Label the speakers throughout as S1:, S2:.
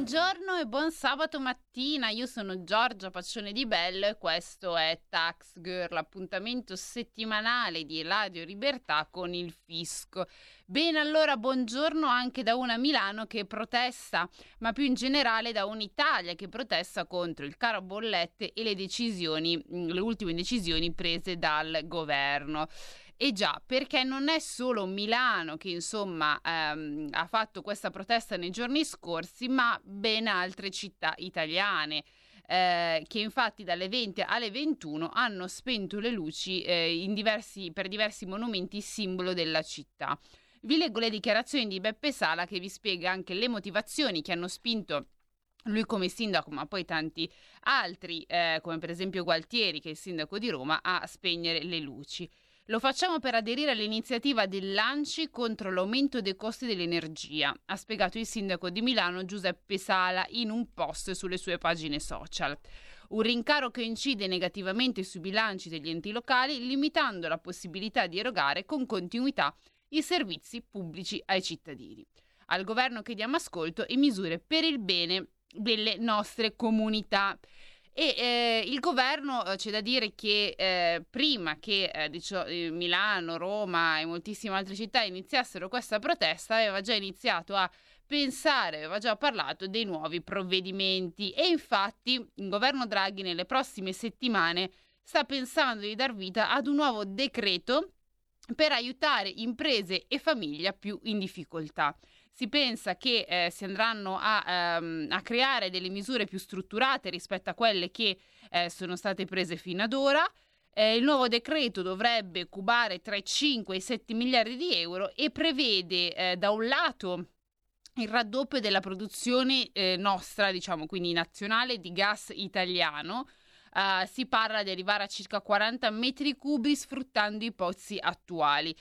S1: Buongiorno e buon sabato mattina, io sono Giorgia Paccione di Bello e questo è Tax Girl, l'appuntamento settimanale di Radio Libertà con il fisco. Bene, allora buongiorno anche da una Milano che protesta, ma più in generale da un'Italia che protesta contro il caro bollette e le decisioni, le ultime decisioni prese dal governo. E già, perché non è solo Milano che insomma ehm, ha fatto questa protesta nei giorni scorsi, ma ben altre città italiane. Eh, che infatti dalle 20 alle 21 hanno spento le luci eh, diversi, per diversi monumenti simbolo della città. Vi leggo le dichiarazioni di Beppe Sala che vi spiega anche le motivazioni che hanno spinto lui come sindaco, ma poi tanti altri, eh, come per esempio Gualtieri, che è il sindaco di Roma, a spegnere le luci. Lo facciamo per aderire all'iniziativa dell'ANCI contro l'aumento dei costi dell'energia, ha spiegato il sindaco di Milano Giuseppe Sala in un post sulle sue pagine social. Un rincaro che incide negativamente sui bilanci degli enti locali, limitando la possibilità di erogare con continuità i servizi pubblici ai cittadini. Al governo chiediamo ascolto e misure per il bene delle nostre comunità. E eh, il governo eh, c'è da dire che eh, prima che eh, dicio, eh, Milano, Roma e moltissime altre città iniziassero questa protesta, aveva già iniziato a pensare, aveva già parlato dei nuovi provvedimenti. E infatti il governo Draghi nelle prossime settimane sta pensando di dar vita ad un nuovo decreto per aiutare imprese e famiglie più in difficoltà si pensa che eh, si andranno a, ehm, a, creare delle misure più strutturate rispetto a quelle che eh, sono state prese fino ad ora. Eh, il nuovo decreto dovrebbe cubare tra i 5 e i 7 miliardi di euro e prevede eh, da un lato il raddoppio della produzione eh, nostra, diciamo quindi nazionale, di gas italiano. Uh, si parla di arrivare a circa 40 metri cubi sfruttando i pozzi attuali.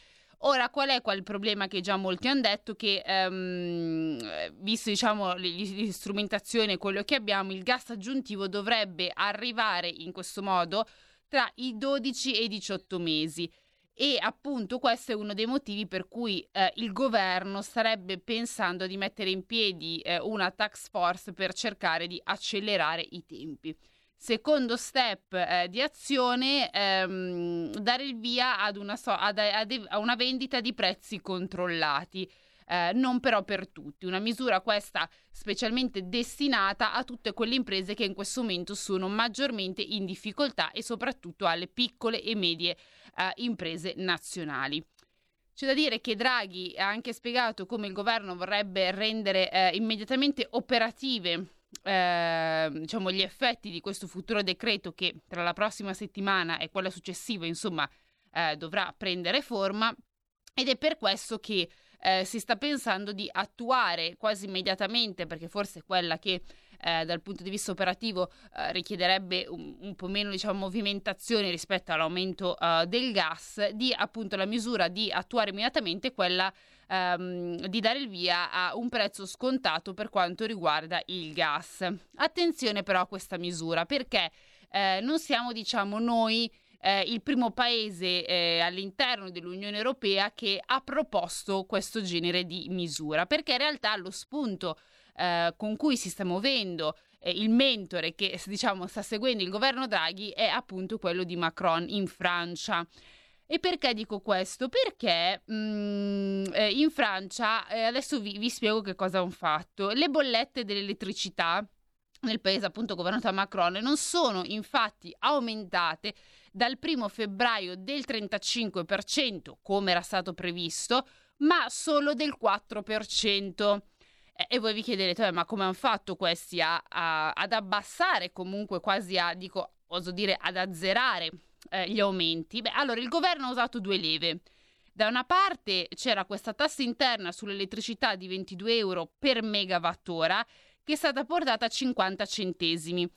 S1: Ora, qual è quel problema che già molti hanno detto? Che ehm, visto diciamo l'istrumentazione, quello che abbiamo, il gas aggiuntivo dovrebbe arrivare in questo modo tra i 12 e i 18 mesi. E appunto questo è uno dei motivi per cui eh, il governo starebbe pensando di mettere in piedi eh, una tax force per cercare di accelerare i tempi. Secondo step eh, di azione, ehm, dare il via ad una, so- ad, ad, a una vendita di prezzi controllati. Eh, non però per tutti, una misura questa specialmente destinata a tutte quelle imprese che in questo momento sono maggiormente in difficoltà e soprattutto alle piccole e medie eh, imprese nazionali. C'è da dire che Draghi ha anche spiegato come il governo vorrebbe rendere eh, immediatamente operative eh, diciamo, gli effetti di questo futuro decreto che tra la prossima settimana e quella successiva, insomma, eh, dovrà prendere forma. Ed è per questo che eh, si sta pensando di attuare quasi immediatamente, perché forse è quella che eh, dal punto di vista operativo eh, richiederebbe un, un, po' meno diciamo, movimentazione rispetto all'aumento uh, del gas, di appunto la misura di attuare immediatamente quella um, di dare il via a un prezzo scontato per quanto riguarda il gas. Attenzione però a questa misura perché eh, non siamo diciamo noi eh, il primo paese eh, all'interno dell'Unione Europea che ha proposto questo genere di misura, perché in realtà lo spunto eh, con cui si sta muovendo eh, il mentore che diciamo sta seguendo il governo Draghi è appunto quello di Macron in Francia. E perché dico questo? Perché mh, mm, eh, in Francia, eh, adesso vi, vi spiego che cosa hanno fatto, le bollette dell'elettricità nel paese appunto governato da Macron non sono infatti aumentate dal primo febbraio del 35% come era stato previsto ma solo del 4% e voi vi chiederete ma come hanno fatto questi a, a, ad abbassare comunque quasi a dico oso dire ad azzerare eh, gli aumenti? Beh allora il governo ha usato due leve. Da una parte c'era questa tassa interna sull'elettricità di 22 euro per megawattora che è stata portata a 50 centesimi.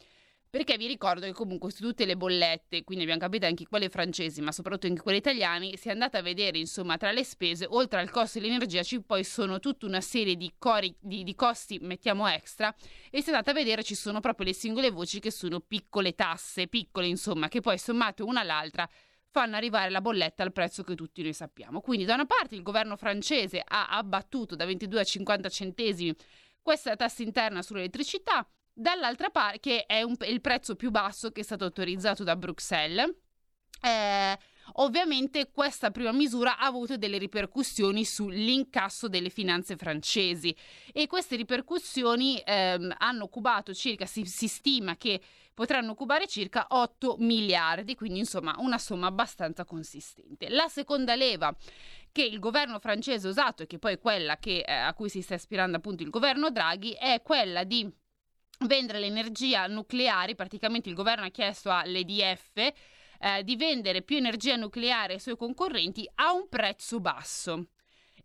S1: perché vi ricordo che comunque su tutte le bollette, quindi abbiamo capito anche quelle francesi, ma soprattutto anche quelle italiane, si è andata a vedere insomma tra le spese, oltre al costo dell'energia, ci poi sono tutta una serie di, cori, di, di costi, mettiamo extra, e si è andata a vedere ci sono proprio le singole voci che sono piccole tasse, piccole insomma, che poi sommate una all'altra fanno arrivare la bolletta al prezzo che tutti noi sappiamo. Quindi da una parte il governo francese ha abbattuto da 22 a 50 centesimi questa tassa interna sull'elettricità, dall'altra parte, che è un, il prezzo più basso che è stato autorizzato da Bruxelles. Eh, ovviamente questa prima misura ha avuto delle ripercussioni sull'incasso delle finanze francesi e queste ripercussioni ehm, hanno cubato circa, si, si stima che potranno cubare circa 8 miliardi, quindi insomma una somma abbastanza consistente. La seconda leva che il governo francese ha usato e che poi è quella che, eh, a cui si sta ispirando appunto il governo Draghi è quella di vendere l'energia nucleare, praticamente il governo ha chiesto all'EDF eh, di vendere più energia nucleare ai suoi concorrenti a un prezzo basso.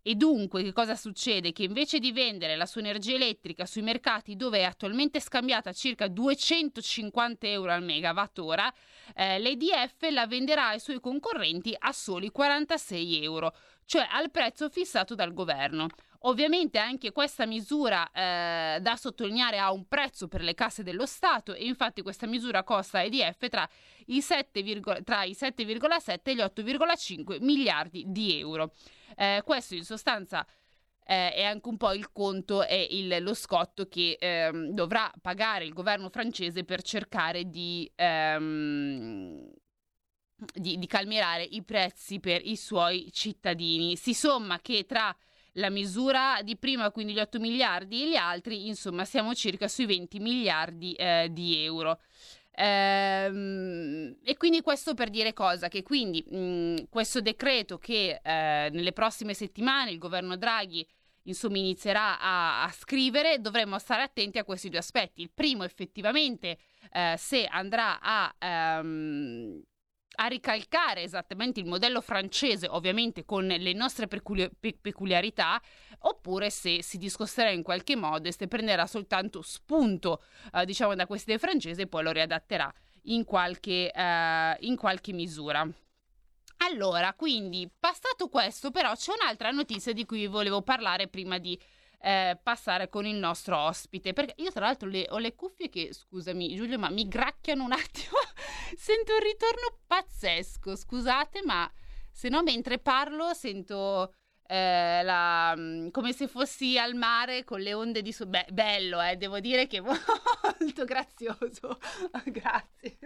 S1: E dunque che cosa succede? Che invece di vendere la sua energia elettrica sui mercati dove è attualmente scambiata a circa 250 euro al megawattora, eh, l'EDF la venderà ai suoi concorrenti a soli 46 euro, cioè al prezzo fissato dal governo. Ovviamente anche questa misura eh, da sottolineare ha un prezzo per le casse dello Stato e infatti questa misura costa EDF tra i 7,7 e gli 8,5 miliardi di euro. Eh, questo in sostanza eh, è anche un po' il conto e il, lo scotto che ehm, dovrà pagare il governo francese per cercare di, ehm, di, di calmierare i prezzi per i suoi cittadini. Si somma che tra la misura di prima, quindi gli 8 miliardi, e gli altri, insomma, siamo circa sui 20 miliardi eh, di euro. Ehm, e quindi questo per dire cosa? Che quindi mh, questo decreto che eh, nelle prossime settimane il governo Draghi insomma inizierà a, a, scrivere, dovremmo stare attenti a questi due aspetti. Il primo effettivamente eh, se andrà a ehm, a ricalcare esattamente il modello francese, ovviamente con le nostre peculi- pe- peculiarità, oppure se si discosterà in qualche modo e se prenderà soltanto spunto, eh, diciamo, da queste idee francesi e poi lo riadatterà in qualche, eh, in qualche misura. Allora, quindi, passato questo, però c'è un'altra notizia di cui volevo parlare prima di eh, passare con il nostro ospite. Perché io, tra l'altro, le, ho le cuffie che, scusami, Giulio, ma mi gracchiano un attimo. sento un ritorno pazzesco. Scusate, ma se no, mentre parlo, sento. Eh, la, mm, come se fossi al mare con le onde di su. Beh, bello, eh, devo dire che molto grazioso. Grazie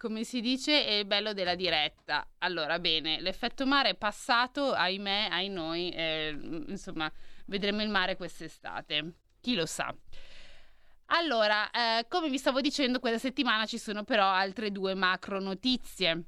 S1: come si dice, è il bello della diretta. Allora, bene, l'effetto mare è passato, ahimè, ai noi, eh, insomma, vedremo il mare quest'estate. Chi lo sa. Allora, eh, come vi stavo dicendo, questa settimana ci sono però altre due macro notizie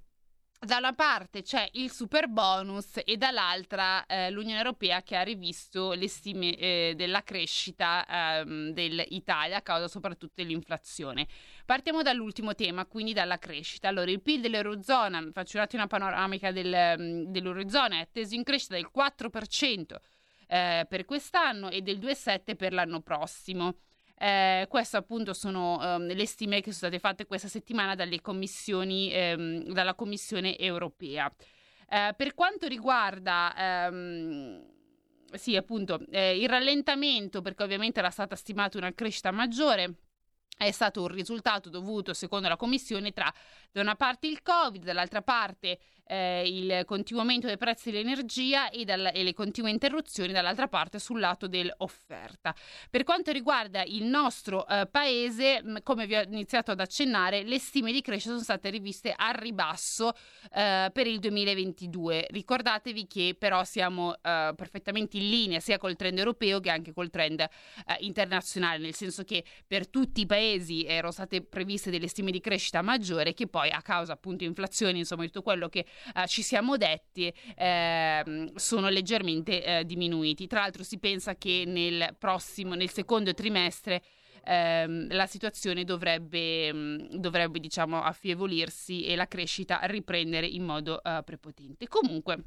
S1: da una parte c'è il super bonus e dall'altra eh, l'Unione Europea che ha rivisto le stime eh, della crescita ehm, dell'Italia a causa soprattutto dell'inflazione. Partiamo dall'ultimo tema, quindi dalla crescita. Allora, il PIL dell'Eurozona, faccio un attimo una panoramica del, mm, dell'Eurozona, è atteso in crescita del 4% eh, per quest'anno e del 2,7% per l'anno prossimo. Eh, queste appunto sono um, le stime che sono state fatte questa settimana dalle commissioni, ehm, dalla Commissione europea. Eh, per quanto riguarda ehm, sì, appunto, eh, il rallentamento, perché ovviamente era stata stimata una crescita maggiore, è stato un risultato dovuto, secondo la Commissione, tra da una parte il Covid, dall'altra parte eh, il continuo aumento dei prezzi dell'energia e, dal, e, le continue interruzioni dall'altra parte sul lato dell'offerta. Per quanto riguarda il nostro eh, paese, come vi ho iniziato ad accennare, le stime di crescita sono state riviste a ribasso eh, per il 2022. Ricordatevi che però siamo eh, perfettamente in linea sia col trend europeo che anche col trend eh, internazionale, nel senso che per tutti i paesi erano state previste delle stime di crescita maggiore che poi a causa appunto inflazione, insomma, di tutto quello che eh, ci siamo detti eh, sono leggermente eh, diminuiti. Tra l'altro si pensa che nel prossimo, nel secondo trimestre ehm, la situazione dovrebbe, mh, dovrebbe diciamo affievolirsi e la crescita riprendere in modo uh, prepotente. Comunque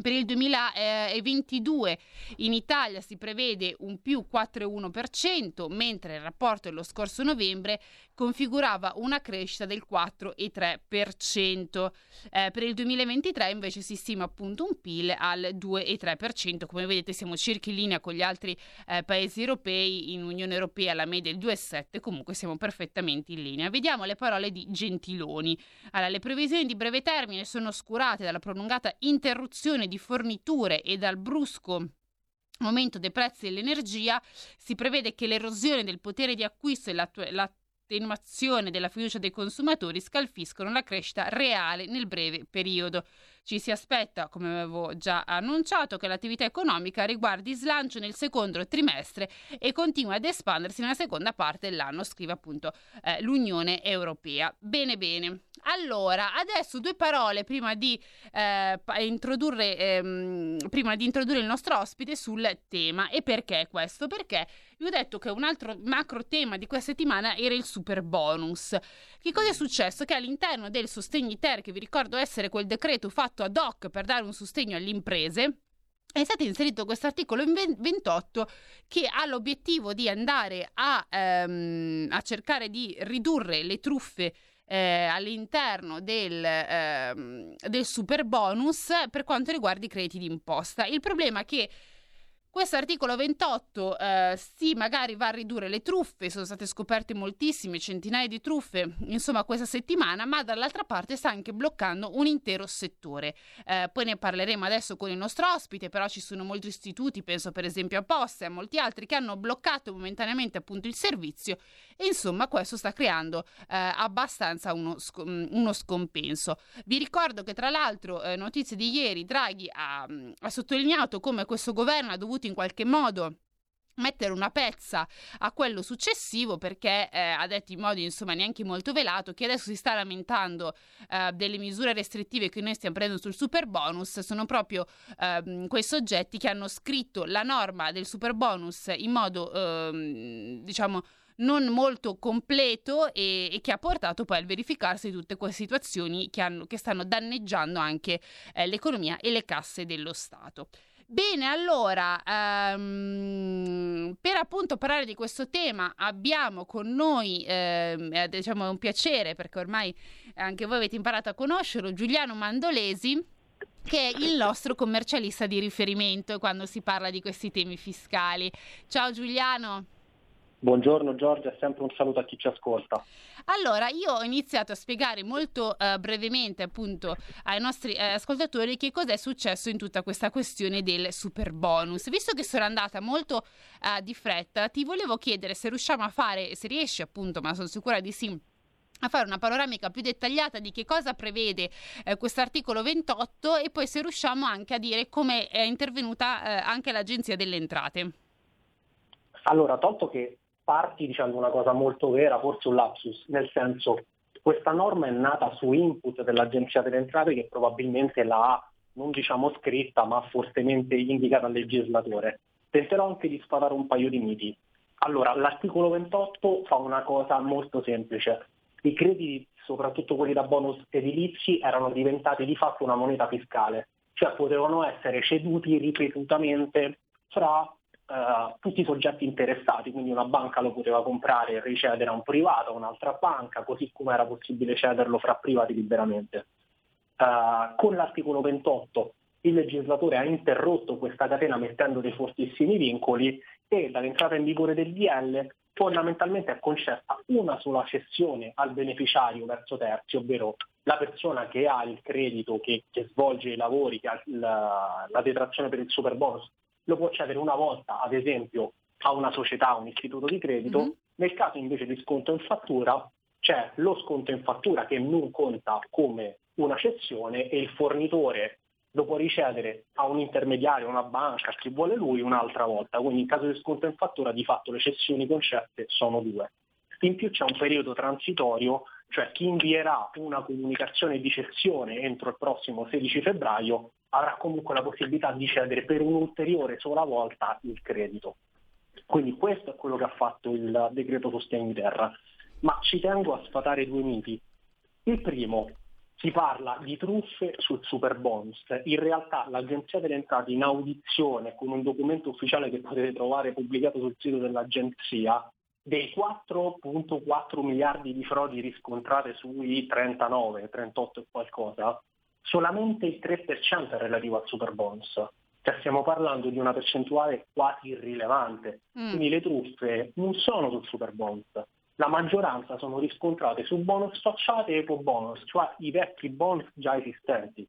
S1: Per il 2022 in Italia si prevede un più 4,1%, mentre il rapporto dello scorso novembre configurava una crescita del 4,3%. Eh, per il 2023 invece si stima appunto un PIL al 2,3%. Come vedete siamo circa in linea con gli altri eh, paesi europei, in Unione Europea la media è il 2,7%, comunque siamo perfettamente in linea. Vediamo le parole di Gentiloni. Allora, le previsioni di breve termine sono oscurate dalla prolungata interruzione di forniture e dal brusco aumento dei prezzi dell'energia, si prevede che l'erosione del potere di acquisto e l'attenuazione della fiducia dei consumatori scalfiscono la crescita reale nel breve periodo. Ci si aspetta, come avevo già annunciato, che l'attività economica riguardi slancio nel secondo trimestre e continui ad espandersi nella seconda parte dell'anno, scrive appunto eh, l'Unione Europea. Bene, bene. Allora, adesso due parole prima di, eh, introdurre, ehm, prima di introdurre il nostro ospite sul tema. E perché questo? Perché vi ho detto che un altro macro tema di questa settimana era il super bonus. Che cosa è successo? Che all'interno del sostegni ter, che vi ricordo essere quel decreto fatto ad hoc per dare un sostegno alle imprese, è stato inserito questo articolo 28 che ha l'obiettivo di andare a, ehm, a cercare di ridurre le truffe eh, all'interno del, ehm, del super bonus per quanto riguarda i crediti d'imposta. Il problema è che questo articolo 28 eh, sì, magari va a ridurre le truffe, sono state scoperte moltissime, centinaia di truffe, insomma, questa settimana, ma dall'altra parte sta anche bloccando un intero settore. Eh, poi ne parleremo adesso con il nostro ospite, però ci sono molti istituti, penso per esempio a Poste e a molti altri, che hanno bloccato momentaneamente appunto il servizio e insomma questo sta creando eh, abbastanza uno, sc- uno, scompenso. Vi ricordo che tra l'altro, eh, notizie di ieri, Draghi ha, ha sottolineato come questo governo ha dovuto in qualche modo mettere una pezza a quello successivo perché eh, ha detto in modo insomma neanche molto velato che adesso si sta lamentando eh, delle misure restrittive che noi stiamo prendendo sul super bonus sono proprio eh, quei soggetti che hanno scritto la norma del super bonus in modo ehm, diciamo non molto completo e, e, che ha portato poi al verificarsi di tutte quelle situazioni che, hanno, che stanno danneggiando anche eh, l'economia e le casse dello Stato. Bene, allora, um, per appunto parlare di questo tema abbiamo con noi, eh, diciamo è un piacere perché ormai anche voi avete imparato a conoscerlo, Giuliano Mandolesi che è il nostro commercialista di riferimento quando si parla di questi temi fiscali. Ciao Giuliano.
S2: Buongiorno Giorgia, sempre un saluto a chi ci ascolta.
S1: Allora, io ho iniziato a spiegare molto uh, brevemente appunto ai nostri uh, ascoltatori che cos'è successo in tutta questa questione del super bonus. Visto che sono andata molto uh, di fretta, ti volevo chiedere se riusciamo a fare, se riesci appunto, ma sono sicura di sì, a fare una panoramica più dettagliata di che cosa prevede eh, questo articolo 28 e poi se riusciamo anche a dire come è intervenuta eh, anche l'Agenzia delle Entrate.
S2: Allora, tolto che parti dicendo una cosa molto vera, forse un lapsus, nel senso questa norma è nata su input dell'Agenzia delle Entrate che probabilmente l'ha non diciamo scritta ma fortemente indicata al legislatore. Tenterò anche di sfatare un paio di miti. Allora, l'articolo 28 fa una cosa molto semplice. I crediti, soprattutto quelli da bonus edilizi, erano diventati di fatto una moneta fiscale, cioè potevano essere ceduti ripetutamente fra Uh, tutti i soggetti interessati, quindi una banca lo poteva comprare e ricevere a un privato, un'altra banca, così come era possibile cederlo fra privati liberamente. Uh, con l'articolo 28 il legislatore ha interrotto questa catena mettendo dei fortissimi vincoli e dall'entrata in vigore del DL fondamentalmente è concessa una sola cessione al beneficiario verso terzi, ovvero la persona che ha il credito, che, che svolge i lavori, che ha la, la detrazione per il super bonus lo può cedere una volta, ad esempio, a una società, un istituto di credito, mm-hmm. nel caso invece di sconto in fattura c'è lo sconto in fattura che non conta come una cessione e il fornitore lo può ricevere a un intermediario, una banca, chi vuole lui, un'altra volta. Quindi in caso di sconto in fattura di fatto le cessioni concesse sono due. In più c'è un periodo transitorio, cioè chi invierà una comunicazione di cessione entro il prossimo 16 febbraio avrà comunque la possibilità di cedere per un'ulteriore sola volta il credito. Quindi questo è quello che ha fatto il decreto sostegni terra. Ma ci tengo a sfatare due miti. Il primo, si parla di truffe sul super bonus. In realtà l'Agenzia delle Entrate in audizione con un documento ufficiale che potete trovare pubblicato sul sito dell'Agenzia, dei 4.4 miliardi di frodi riscontrate sui 39, 38 e qualcosa, solamente il 3% è relativo al super bonus. Cioè stiamo parlando di una percentuale quasi irrilevante. Mm. Quindi le truffe non sono sul super bonus, la maggioranza sono riscontrate su bonus facciate e eco bonus, cioè i vecchi bonus già esistenti.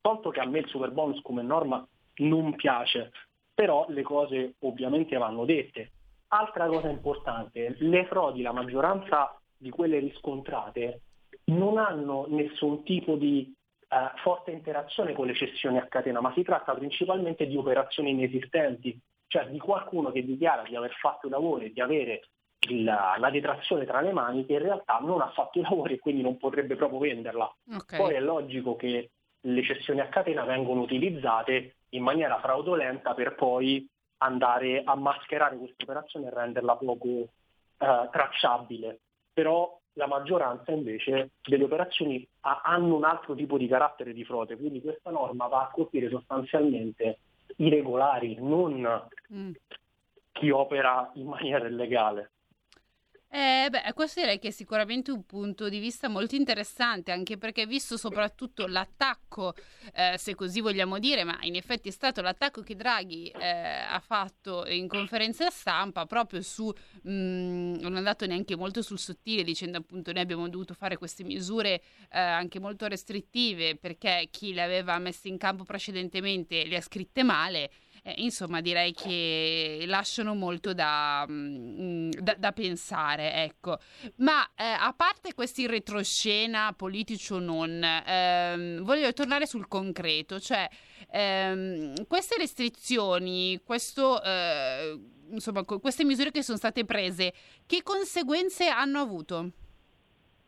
S2: Tolto che a me il super bonus come norma non piace, però le cose ovviamente vanno dette. Altra cosa importante, le frodi, la maggioranza di quelle riscontrate, non hanno nessun tipo di eh, forte interazione con le cessioni a catena, ma si tratta principalmente di operazioni inesistenti, cioè di qualcuno che dichiara di aver fatto i lavori, di avere il, la detrazione tra le mani che in realtà non ha fatto i lavori e quindi non potrebbe proprio venderla. Okay. Poi è logico che le cessioni a catena vengono utilizzate in maniera fraudolenta per poi andare a mascherare questa operazione e renderla poco eh, tracciabile. Però la maggioranza invece delle operazioni ha, hanno un altro tipo di carattere di frode, quindi questa norma va a colpire sostanzialmente i regolari, non mm. chi opera in maniera illegale.
S1: Eh, beh, questo direi che è sicuramente un punto di vista molto interessante, anche perché visto soprattutto l'attacco, eh, se così vogliamo dire, ma in effetti è stato l'attacco che Draghi eh, ha fatto in conferenza stampa proprio su, mh, mm, non è andato neanche molto sul sottile, dicendo appunto noi abbiamo dovuto fare queste misure eh, anche molto restrittive perché chi le aveva messe in campo precedentemente le ha scritte male eh, insomma direi che lasciano molto da, mm, da, da pensare, ecco. Ma eh, a parte questi retroscena, politici o non, ehm, voglio tornare sul concreto, cioè ehm, queste restrizioni, questo... Eh, insomma, queste misure che sono state prese, che conseguenze hanno avuto?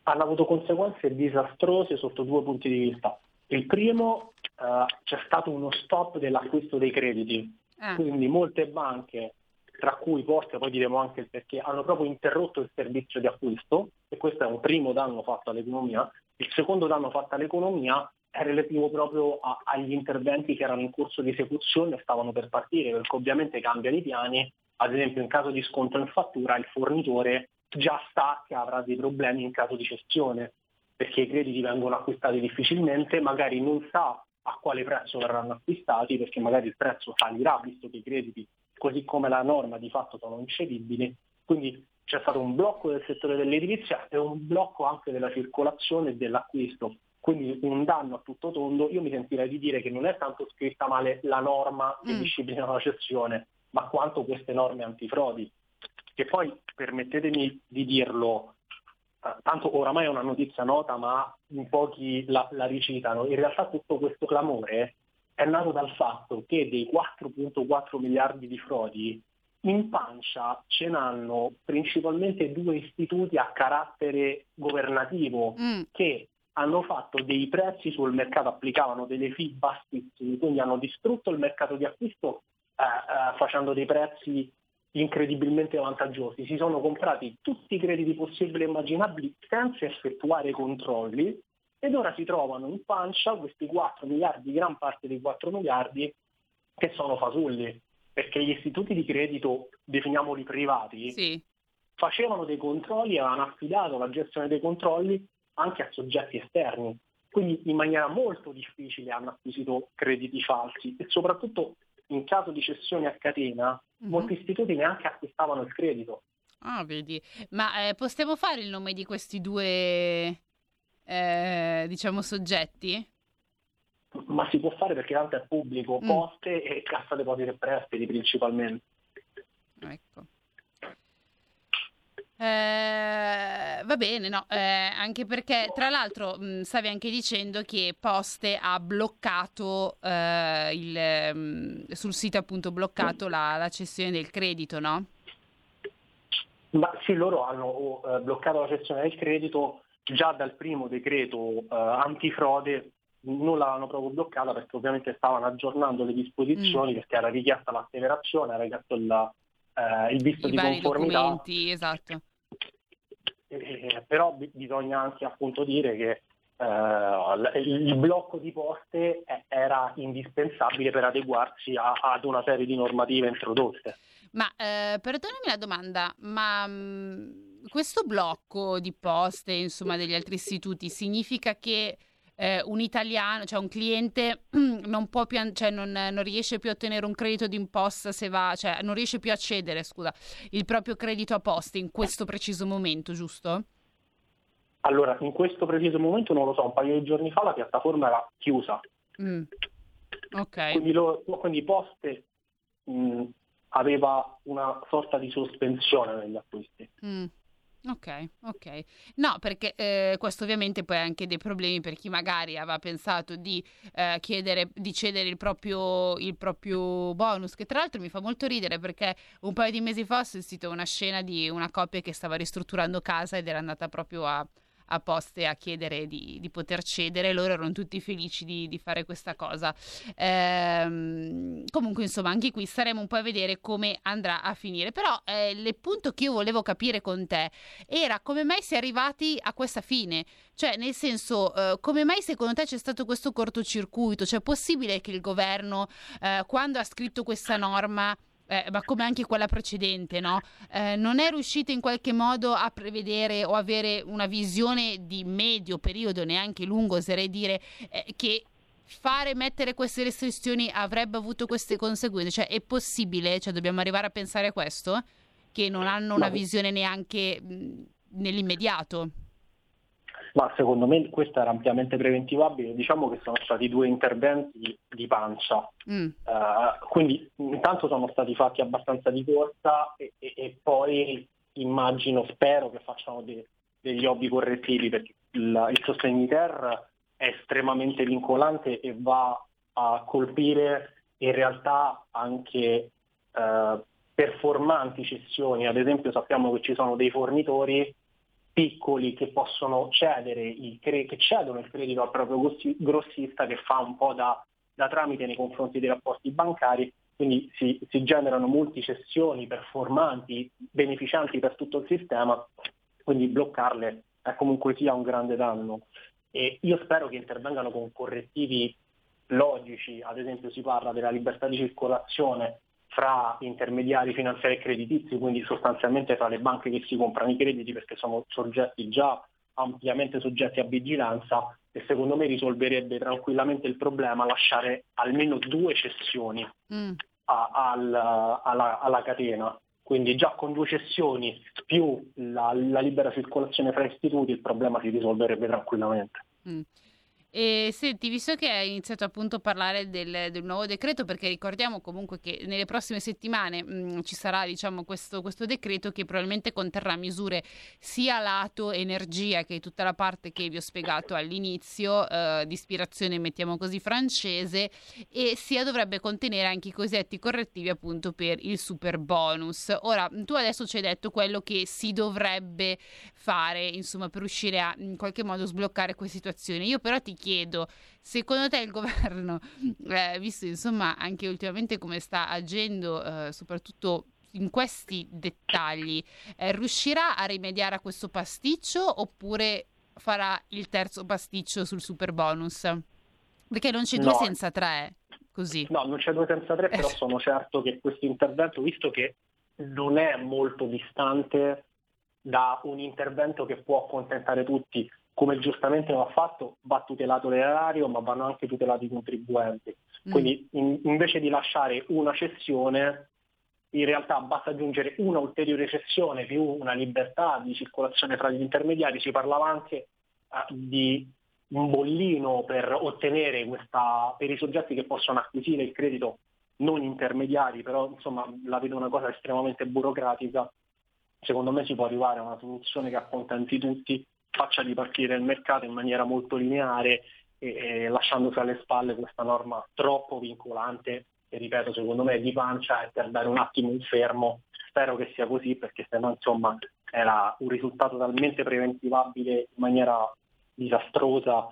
S2: Hanno avuto conseguenze disastrose sotto due punti di vista. Il primo, uh, c'è stato uno stop dell'acquisto dei crediti, ah. quindi molte banche, tra cui Poste, poi diremo anche il perché, hanno proprio interrotto il servizio di acquisto e questo è un primo danno fatto all'economia. Il secondo danno fatto all'economia è relativo proprio a, agli interventi che erano in corso di esecuzione e stavano per partire, perché ovviamente cambiano i piani, ad esempio in caso di sconto in fattura il fornitore già sa che avrà dei problemi in caso di cessione perché i crediti vengono acquistati difficilmente, magari non sa a quale prezzo verranno acquistati perché magari il prezzo salirà visto che i crediti, così come la norma, di fatto sono incedibili. Quindi c'è stato un blocco del settore dell'edilizia e un blocco anche della circolazione e dell'acquisto. Quindi un danno a tutto tondo. Io mi sentirei di dire che non è tanto scritta male la norma che mm. disciplina la cessione, ma quanto queste norme antifrodi. Che poi, permettetemi di dirlo, tanto oramai è una notizia nota, ma in pochi la, la ricitano, in realtà tutto questo clamore è nato dal fatto che dei 4.4 miliardi di frodi in pancia ce n'hanno principalmente due istituti a carattere governativo mm. che hanno fatto dei prezzi sul mercato, applicavano delle fee bassissime, quindi hanno distrutto il mercato di acquisto eh, eh, facendo dei prezzi incredibilmente vantaggiosi, si sono comprati tutti i crediti possibili e immaginabili senza effettuare controlli ed ora si trovano in pancia questi 4 miliardi, gran parte dei 4 miliardi che sono fasulli, perché gli istituti di credito, definiamoli privati, sì. facevano dei controlli e avevano affidato la gestione dei controlli anche a soggetti esterni. Quindi in maniera molto difficile hanno acquisito crediti falsi e soprattutto in caso di cessione a catena, mm-hmm. molti istituti neanche acquistavano il credito.
S1: Ah, vedi. Ma eh, possiamo fare il nome di questi due, eh, diciamo, soggetti?
S2: Ma si può fare perché tanto è pubblico, mm. poste e cassa depositi e prestiti principalmente.
S1: Ecco. Eh, va bene, no, eh, anche perché tra l'altro mh, stavi anche dicendo che Poste ha bloccato eh, il, mh, sul sito appunto bloccato la, la, cessione del credito, no?
S2: Ma sì, loro hanno uh, bloccato la cessione del credito già dal primo decreto uh, antifrode non l'hanno proprio bloccata perché ovviamente stavano aggiornando le disposizioni mm. perché era richiesta l'asseverazione, era richiesto il, eh, il visto I di conformità.
S1: Documenti, esatto.
S2: Eh, però b- bisogna anche appunto dire che eh, il blocco di poste era indispensabile per adeguarsi a, ad una serie di normative introdotte.
S1: Ma eh, perdonami la domanda, ma mh, mm, questo blocco di poste, insomma, degli altri istituti significa che eh, un italiano, cioè un cliente non, può più, cioè non, non, riesce più a ottenere un credito d'imposta se va, cioè non riesce più a cedere, scusa, il proprio credito a poste in questo preciso momento, giusto?
S2: Allora, in questo preciso momento non lo so, un paio di giorni fa la piattaforma era chiusa. Mm.
S1: Ok.
S2: Quindi, lo, quindi Poste mh, aveva una sorta di sospensione negli acquisti.
S1: Mm. Ok, ok. No, perché eh, questo ovviamente poi ha anche dei problemi per chi magari aveva pensato di eh, chiedere di cedere il proprio, il proprio, bonus, che tra l'altro mi fa molto ridere perché un paio di mesi fa ho sentito una scena di una coppia che stava ristrutturando casa ed era andata proprio a a poste a chiedere di, di poter cedere, loro erano tutti felici di, di fare questa cosa. Ehm, comunque, insomma, anche qui staremo un po' a vedere come andrà a finire. Però eh, il punto che io volevo capire con te era come mai si è arrivati a questa fine. Cioè, nel senso, eh, come mai secondo te c'è stato questo cortocircuito? Cioè, è possibile che il governo, eh, quando ha scritto questa norma, eh, ma come anche quella precedente, no? eh, non è riuscita in qualche modo a prevedere o avere una visione di medio periodo, neanche lungo, oserei dire, eh, che fare mettere queste restrizioni avrebbe avuto queste conseguenze? Cioè, è possibile? Cioè, dobbiamo arrivare a pensare a questo? Che non hanno una visione neanche mh, nell'immediato?
S2: Ma secondo me questo era ampiamente preventivabile, diciamo che sono stati due interventi di pancia, mm. uh, quindi intanto sono stati fatti abbastanza di corsa e, e, e poi immagino, spero che facciano de, degli hobby correttivi perché il, il sostegno ter è estremamente vincolante e va a colpire in realtà anche uh, performanti cessioni, ad esempio sappiamo che ci sono dei fornitori piccoli che possono cedere il che cedono il credito al proprio grossista che fa un po' da, da tramite nei confronti dei rapporti bancari, quindi si, si generano multicessioni performanti, beneficianti per tutto il sistema, quindi bloccarle è comunque sia un grande danno. E io spero che intervengano con correttivi logici, ad esempio si parla della libertà di circolazione fra intermediari finanziari e creditizi, quindi sostanzialmente fra le banche che si comprano i crediti perché sono soggetti già ampiamente soggetti a vigilanza e secondo me risolverebbe tranquillamente il problema lasciare almeno due cessioni mm. a, al, alla, alla, catena. Quindi già con due cessioni più la, la, libera circolazione fra istituti il problema si risolverebbe tranquillamente.
S1: Mm. E senti, visto che hai iniziato appunto a parlare del, del nuovo decreto, perché ricordiamo comunque che nelle prossime settimane mh, mm, ci sarà diciamo, questo, questo, decreto che probabilmente conterrà misure sia lato energia che tutta la parte che vi ho spiegato all'inizio, eh, di ispirazione mettiamo così francese, e sia dovrebbe contenere anche i cosiddetti correttivi appunto per il super bonus. Ora, tu adesso ci hai detto quello che si dovrebbe fare, insomma, per riuscire a in qualche modo sbloccare questa situazione. Io però ti chiedo, secondo te il governo, eh, visto insomma anche ultimamente come sta agendo, eh, soprattutto in questi dettagli, eh, riuscirà a rimediare a questo pasticcio oppure farà il terzo pasticcio sul super bonus? Perché non c'è due no. senza tre, così.
S2: No, non c'è due senza tre, però sono certo che questo intervento, visto che non è molto distante da un intervento che può accontentare tutti, come giustamente va fatto, va tutelato l'erario, ma vanno anche tutelati i contribuenti. Mm. Quindi in, invece di lasciare una cessione, in realtà basta aggiungere una ulteriore cessione più una libertà di circolazione fra gli intermediari. Si parlava anche eh, di un bollino per ottenere questa, per i soggetti che possono acquisire il credito non intermediari, però insomma la vedo una cosa estremamente burocratica. Secondo me si può arrivare a una soluzione che accontenti tutti faccia ripartire il mercato in maniera molto lineare e, e lasciandosi alle spalle questa norma troppo vincolante che ripeto secondo me è di pancia e per dare un attimo un fermo spero che sia così perché se no insomma era un risultato talmente preventivabile in maniera disastrosa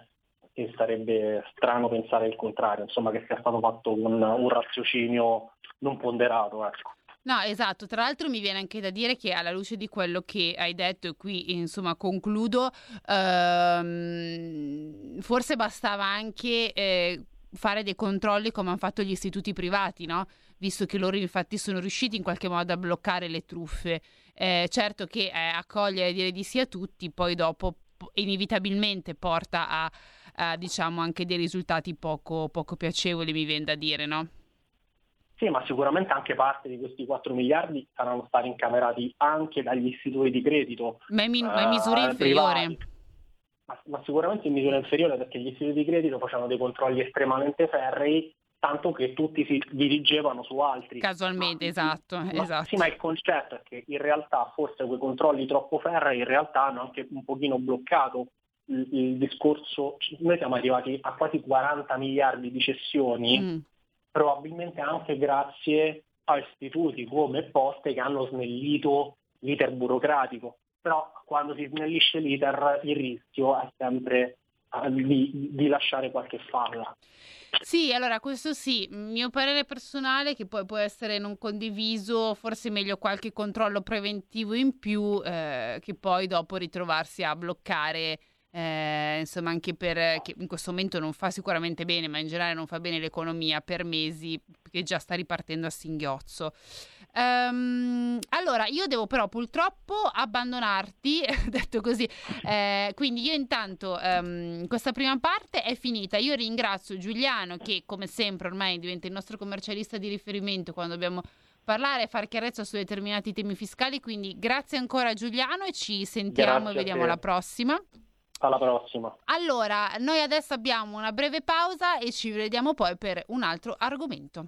S2: che sarebbe strano pensare il contrario, insomma che sia stato fatto con un raziocinio non ponderato. Ecco.
S1: No, esatto. Tra l'altro mi viene anche da dire che alla luce di quello che hai detto, e qui insomma concludo, ehm, forse bastava anche eh, fare dei controlli come hanno fatto gli istituti privati, no? Visto che loro infatti sono riusciti in qualche modo a bloccare le truffe. Eh, certo che eh, accogliere e dire di sì a tutti, poi dopo inevitabilmente porta a, a diciamo anche dei risultati poco, poco piacevoli, mi viene da dire, no?
S2: Sì, ma sicuramente anche parte di questi 4 miliardi saranno stati incamerati anche dagli istituti di credito.
S1: Ma in, min- in misura eh, inferiore.
S2: Ma, ma, sicuramente in misura inferiore perché gli istituti di credito facevano dei controlli estremamente ferrei, tanto che tutti si dirigevano su altri.
S1: Casualmente,
S2: ma,
S1: esatto,
S2: ma,
S1: esatto.
S2: Sì, ma il concetto è che in realtà forse quei controlli troppo ferrei in realtà hanno anche un pochino bloccato il, il discorso. Noi siamo arrivati a quasi 40 miliardi di cessioni. Mm probabilmente anche grazie a istituti come Poste che hanno snellito l'iter burocratico. Però quando si snellisce l'iter il rischio è sempre uh, di, di lasciare qualche falla.
S1: Sì, allora questo sì, mio parere personale che poi può essere non condiviso, forse meglio qualche controllo preventivo in più eh, che poi dopo ritrovarsi a bloccare eh, insomma anche per che in questo momento non fa sicuramente bene, ma in generale non fa bene l'economia per mesi, che già sta ripartendo a singhiozzo. Um, allora, io devo però purtroppo abbandonarti, detto così. Eh, quindi io intanto um, questa prima parte è finita. Io ringrazio Giuliano che come sempre ormai diventa il nostro commercialista di riferimento quando dobbiamo parlare e fare chiarezza su determinati temi fiscali. Quindi grazie ancora Giuliano e ci sentiamo grazie e vediamo alla prossima.
S2: Alla prossima.
S1: Allora, noi adesso abbiamo una breve pausa e ci vediamo poi per un altro argomento.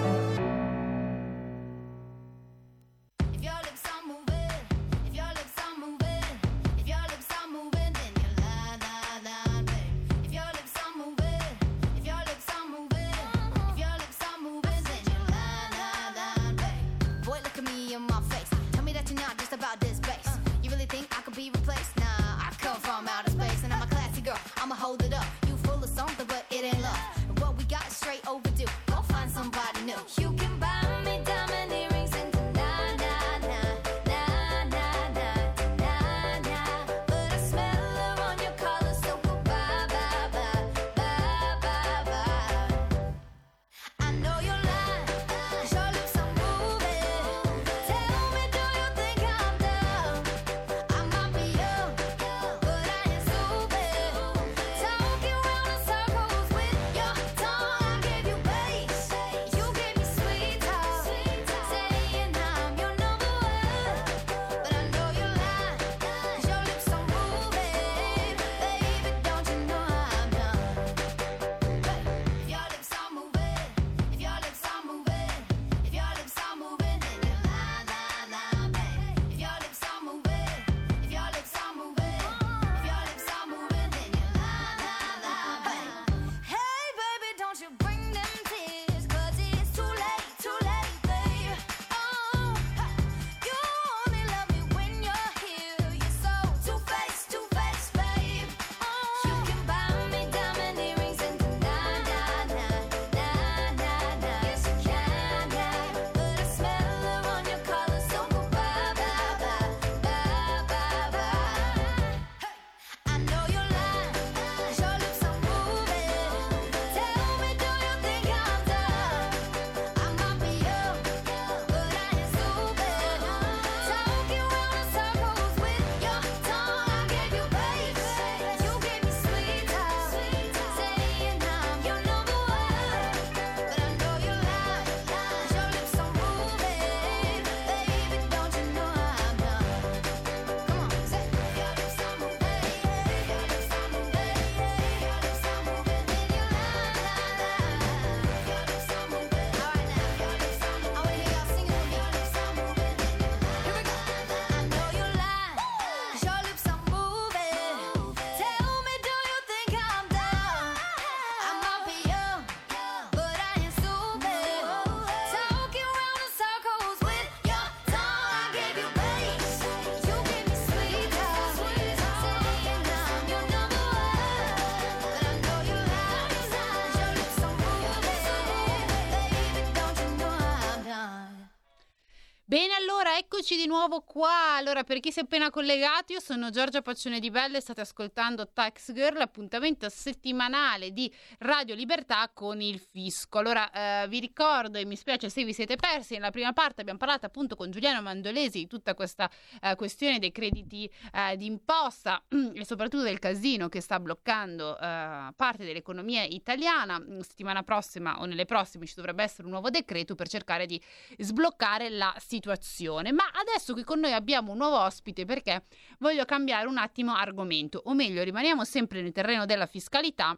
S1: Eccoci di nuovo qua. Allora, per chi si è appena collegato, io sono Giorgia Paccione di Belle e state ascoltando Tax Girl, l'appuntamento settimanale di Radio Libertà con il fisco. Allora, eh, vi ricordo e mi spiace se vi siete persi, nella prima parte abbiamo parlato appunto con Giuliano Mandolesi di tutta questa eh, questione dei crediti eh, d'imposta e soprattutto del casino che sta bloccando eh, parte dell'economia italiana. Settimana prossima o nelle prossime ci dovrebbe essere un nuovo decreto per cercare di sbloccare la situazione. Ma adesso qui con noi abbiamo un nuovo ospite perché voglio cambiare un attimo argomento, o meglio, rimaniamo sempre nel terreno della fiscalità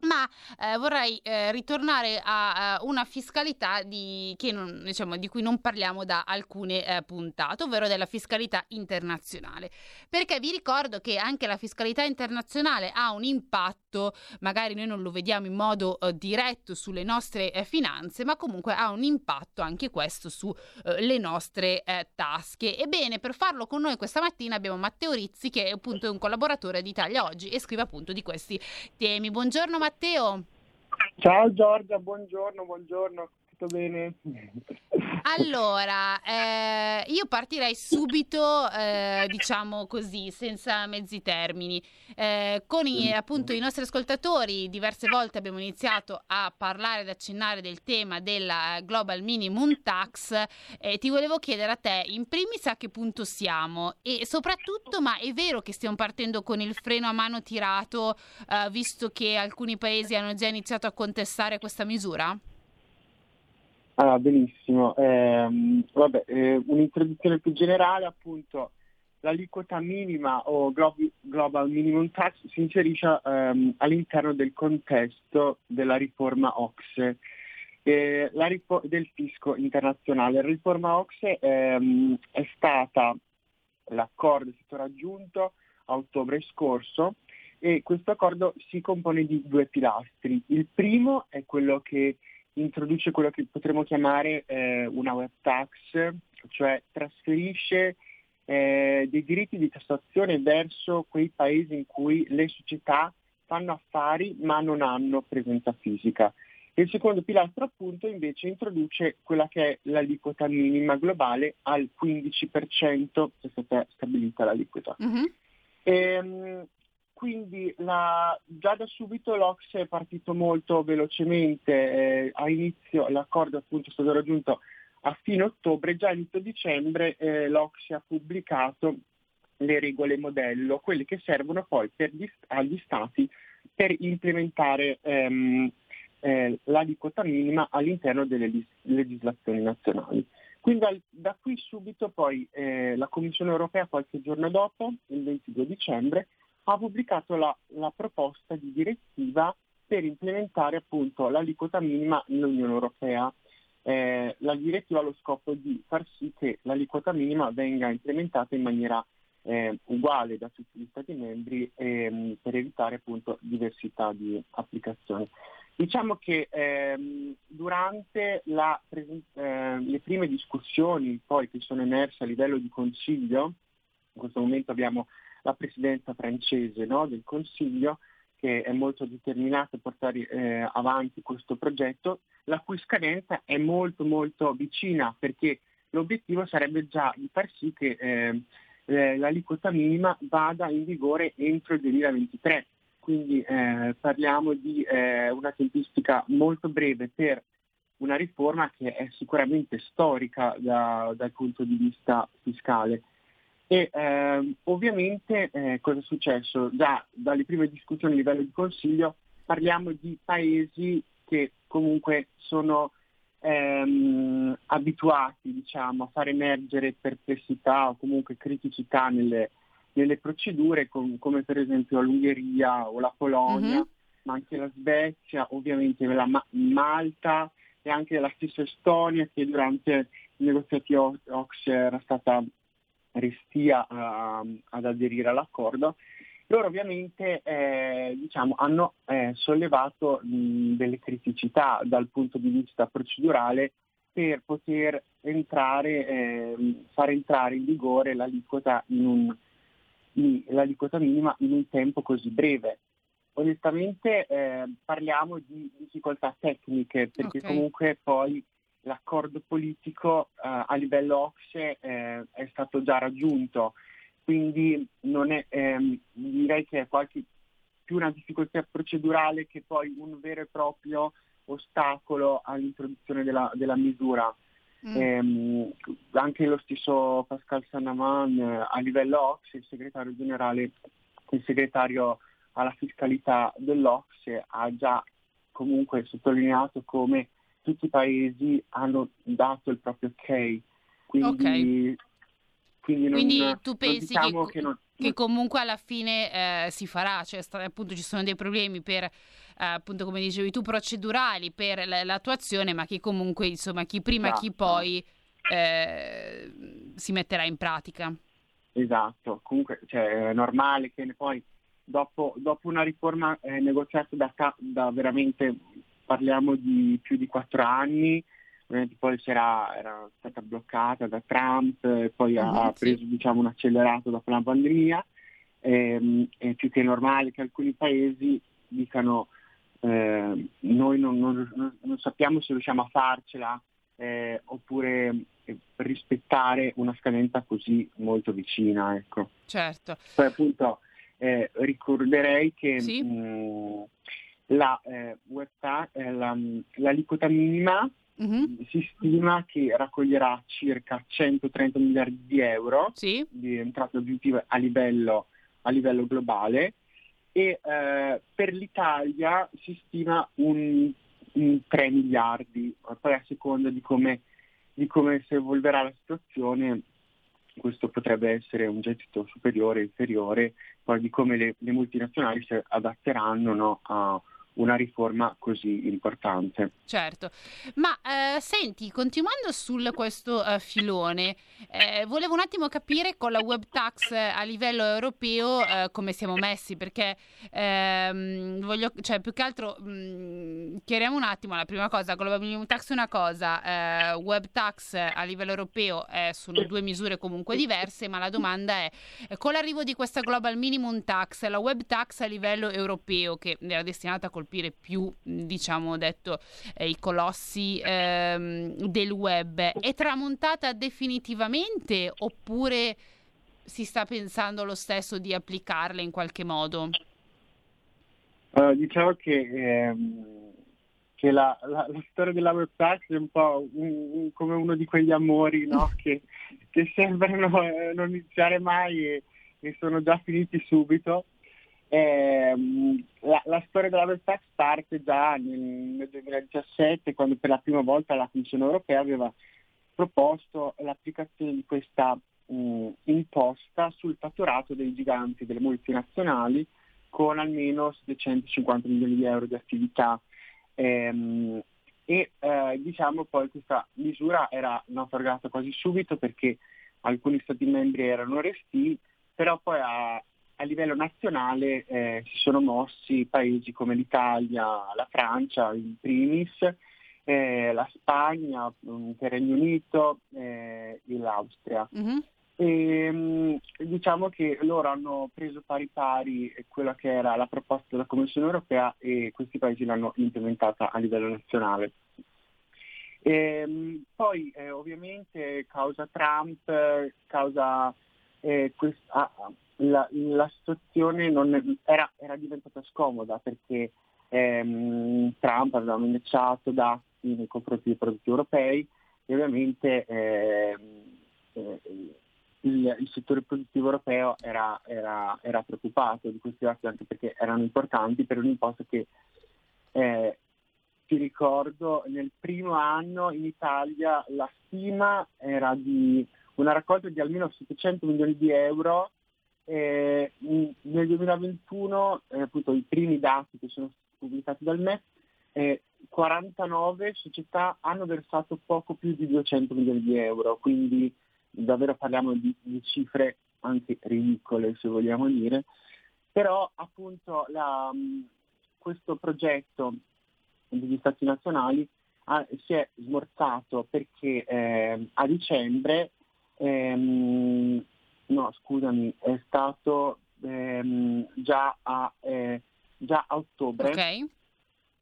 S1: ma eh, vorrei eh, ritornare a, a, una fiscalità di, non, diciamo, di, cui non parliamo da alcune eh, puntate, ovvero della fiscalità internazionale. Perché vi ricordo che anche la fiscalità internazionale ha un impatto, magari noi non lo vediamo in modo eh, diretto sulle nostre eh, finanze, ma comunque ha un impatto anche questo sulle eh, nostre tasche. Ebbene, per farlo con noi questa mattina abbiamo Matteo Rizzi, che è appunto un collaboratore di Italia Oggi e scrive appunto di questi temi. Buongiorno Matteo. Matteo.
S3: Ciao Giorgia, buongiorno, buongiorno tutto bene?
S1: Allora, eh, io partirei subito, eh, diciamo così, senza mezzi termini. Eh, con i, appunto i nostri ascoltatori diverse volte abbiamo iniziato a parlare ed accennare del tema della Global Minimum Tax e ti volevo chiedere a te, in primis a che punto siamo e soprattutto, ma è vero che stiamo partendo con il freno a mano tirato, eh, visto che alcuni paesi hanno già iniziato a contestare questa misura?
S3: Ah, benissimo. Eh, vabbè, eh, un'introduzione più generale, appunto, l'aliquota minima o Global Minimum Tax si inserisce ehm, all'interno del contesto della riforma OXE, eh, ripor- del fisco internazionale. La riforma OXE ehm, è stata, l'accordo è stato raggiunto a ottobre scorso e questo accordo si compone di due pilastri. Il primo è quello che introduce quello che potremmo chiamare eh, una web tax, cioè trasferisce eh, dei diritti di tassazione verso quei paesi in cui le società fanno affari ma non hanno presenza fisica. Il secondo pilastro appunto invece introduce quella che è l'aliquota minima globale al 15%, è stata stabilita l'aliquota. Mm-hmm. E, ehm, quindi la, già da subito l'Ox è partito molto velocemente, eh, a inizio l'accordo appunto è stato raggiunto a fine ottobre, già a inizio dicembre eh, l'Ox ha pubblicato le regole modello, quelle che servono poi gli, agli stati per implementare ehm, eh, l'aliquota minima all'interno delle legislazioni nazionali. Quindi da, da qui subito poi eh, la Commissione europea qualche giorno dopo, il 22 dicembre, ha pubblicato la, la proposta di direttiva per implementare appunto l'aliquota minima nell'Unione Europea. Eh, la direttiva ha lo scopo di far sì che l'aliquota minima venga implementata in maniera eh, uguale da tutti gli Stati membri ehm, per evitare appunto diversità di applicazione. Diciamo che ehm, durante la, eh, le prime discussioni poi che sono emerse a livello di Consiglio, in questo momento abbiamo la presidenza francese no, del Consiglio che è molto determinata a portare eh, avanti questo progetto, la cui scadenza è molto molto vicina perché l'obiettivo sarebbe già di far sì che eh, eh, l'aliquota minima vada in vigore entro il 2023. Quindi eh, parliamo di eh, una tempistica molto breve per una riforma che è sicuramente storica da, dal punto di vista fiscale. E ehm, ovviamente eh, cosa è successo? Già dalle prime discussioni a livello di Consiglio parliamo di paesi che comunque sono ehm, abituati diciamo, a far emergere perplessità o comunque criticità nelle, nelle procedure, com- come per esempio l'Ungheria o la Polonia, mm-hmm. ma anche la Svezia, ovviamente la Ma- Malta e anche la stessa Estonia che durante i negoziati OX era stata restia uh, ad aderire all'accordo, loro ovviamente eh, diciamo, hanno eh, sollevato mh, delle criticità dal punto di vista procedurale per poter entrare, eh, far entrare in vigore l'aliquota, in un, in, l'aliquota minima in un tempo così breve. Onestamente eh, parliamo di difficoltà tecniche perché okay. comunque poi l'accordo politico eh, a livello OXE eh, è stato già raggiunto, quindi è, ehm, direi che è qualche, più una difficoltà procedurale che poi un vero e proprio ostacolo all'introduzione della, della misura. Mm. Ehm, anche lo stesso Pascal Sanaman eh, a livello OXE, il segretario generale, il segretario alla fiscalità dell'OXE ha già comunque sottolineato come tutti i paesi hanno dato il proprio ok. Quindi, okay.
S1: quindi, non, quindi tu pensi diciamo che, che, non, che, comunque alla fine eh, si farà, cioè appunto ci sono dei problemi per eh, appunto come dicevi tu procedurali per l'attuazione, ma che comunque insomma chi prima esatto. chi poi eh, si metterà in pratica.
S3: Esatto, comunque cioè, è normale che poi dopo, dopo una riforma eh, negoziata da, da veramente parliamo di più di quattro anni, poi era, era, stata bloccata da Trump, e poi uh-huh, ha preso sì. diciamo, un accelerato dopo la pandemia. Ehm, è più che normale che alcuni paesi dicano eh, noi non, non, non, sappiamo se riusciamo a farcela eh, oppure eh, rispettare una scadenza così molto vicina. Ecco.
S1: Certo.
S3: Poi appunto eh, ricorderei che sì. mh, la, eh, USA, eh, la, l'aliquota minima uh-huh. si stima che raccoglierà circa 130 miliardi di euro
S1: sì.
S3: di entrate aggiuntive a livello, a livello globale e eh, per l'Italia si stima un, un 3 miliardi, poi a seconda di come, di come si evolverà la situazione questo potrebbe essere un gettito superiore, inferiore, poi di come le, le multinazionali si adatteranno no, a, una riforma così importante.
S1: Certo, ma eh, senti, continuando su questo eh, filone, eh, volevo un attimo capire con la web tax a livello europeo eh, come siamo messi, perché ehm, voglio, cioè, più che altro mh, mm, chiariamo un attimo la prima cosa, global minimum tax è una cosa, eh, web tax a livello europeo sono due misure comunque diverse, ma la domanda è, con l'arrivo di questa global minimum tax, la web tax a livello europeo, che era destinata a colpire più, diciamo detto, eh, i colossi ehm, del web, è tramontata definitivamente oppure si sta pensando lo stesso di applicarle in qualche modo?
S3: Uh, diciamo che, ehm, che la, la, la, storia della web tax è un po' un, un, come uno di quegli amori no? che, che, sembrano eh, non iniziare mai e, e sono già finiti subito. Eh, la, la, storia della Web Tax parte già nel, nel, 2017 quando per la prima volta la Commissione europea aveva proposto l'applicazione di questa mh, imposta sul fatturato dei giganti, delle multinazionali con almeno 750 milioni di euro di attività. Eh, e eh, diciamo poi questa misura era naufragata quasi subito perché alcuni Stati membri erano resti, però poi ha, a livello nazionale eh, si sono mossi paesi come l'Italia, la Francia in primis, eh, la Spagna, il Regno Unito eh, e l'Austria. Mm-hmm. E, mm, diciamo che loro hanno preso pari pari quella che era la proposta della Commissione europea e questi paesi l'hanno implementata a livello nazionale. E, mm, poi eh, ovviamente causa Trump, causa eh, questa, la, la situazione era, era, diventata scomoda perché ehm, Trump aveva minacciato dazi nei confronti dei prodotti europei e ovviamente ehm, eh, il, il, settore produttivo europeo era, era, era, preoccupato di questi dati anche perché erano importanti per un'imposta che eh, ti ricordo nel primo anno in Italia la stima era di una raccolta di almeno 700 milioni di euro eh, nel 2021, eh, appunto i primi dati che sono pubblicati dal MES, eh, 49 società hanno versato poco più di 200 milioni di euro, quindi davvero parliamo di, di cifre anche ridicole se vogliamo dire, però appunto la, questo progetto degli stati nazionali ha, si è smorzato perché eh, a dicembre ehm, no scusami, è stato ehm, già, a, eh, già, a, ottobre.
S1: Okay.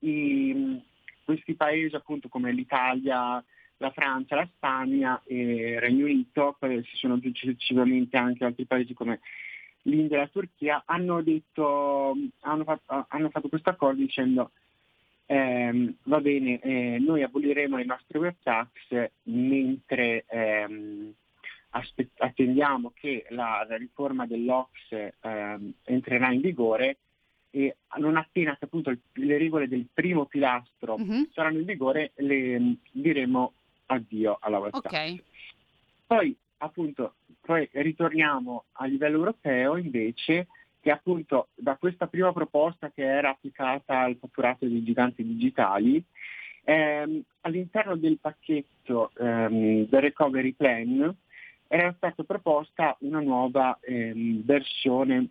S3: I, questi paesi appunto come l'Italia, la Francia, la Spagna e il Regno Unito, poi ci sono successivamente anche altri paesi come l'India e la Turchia, hanno, detto, hanno, fatto, hanno fatto questo accordo dicendo ehm, va bene, eh, noi aboliremo le nostre web tax mentre ehm, aspett- attendiamo che la, la riforma dell'Ox ehm, entrerà in vigore e non appena che appunto le regole del primo pilastro uh-huh. saranno in vigore le diremo addio alla web okay. Poi appunto poi ritorniamo a livello europeo invece che appunto da questa prima proposta che era applicata al fatturato dei giganti digitali ehm, all'interno del pacchetto ehm, del recovery plan era stata proposta una nuova ehm, versione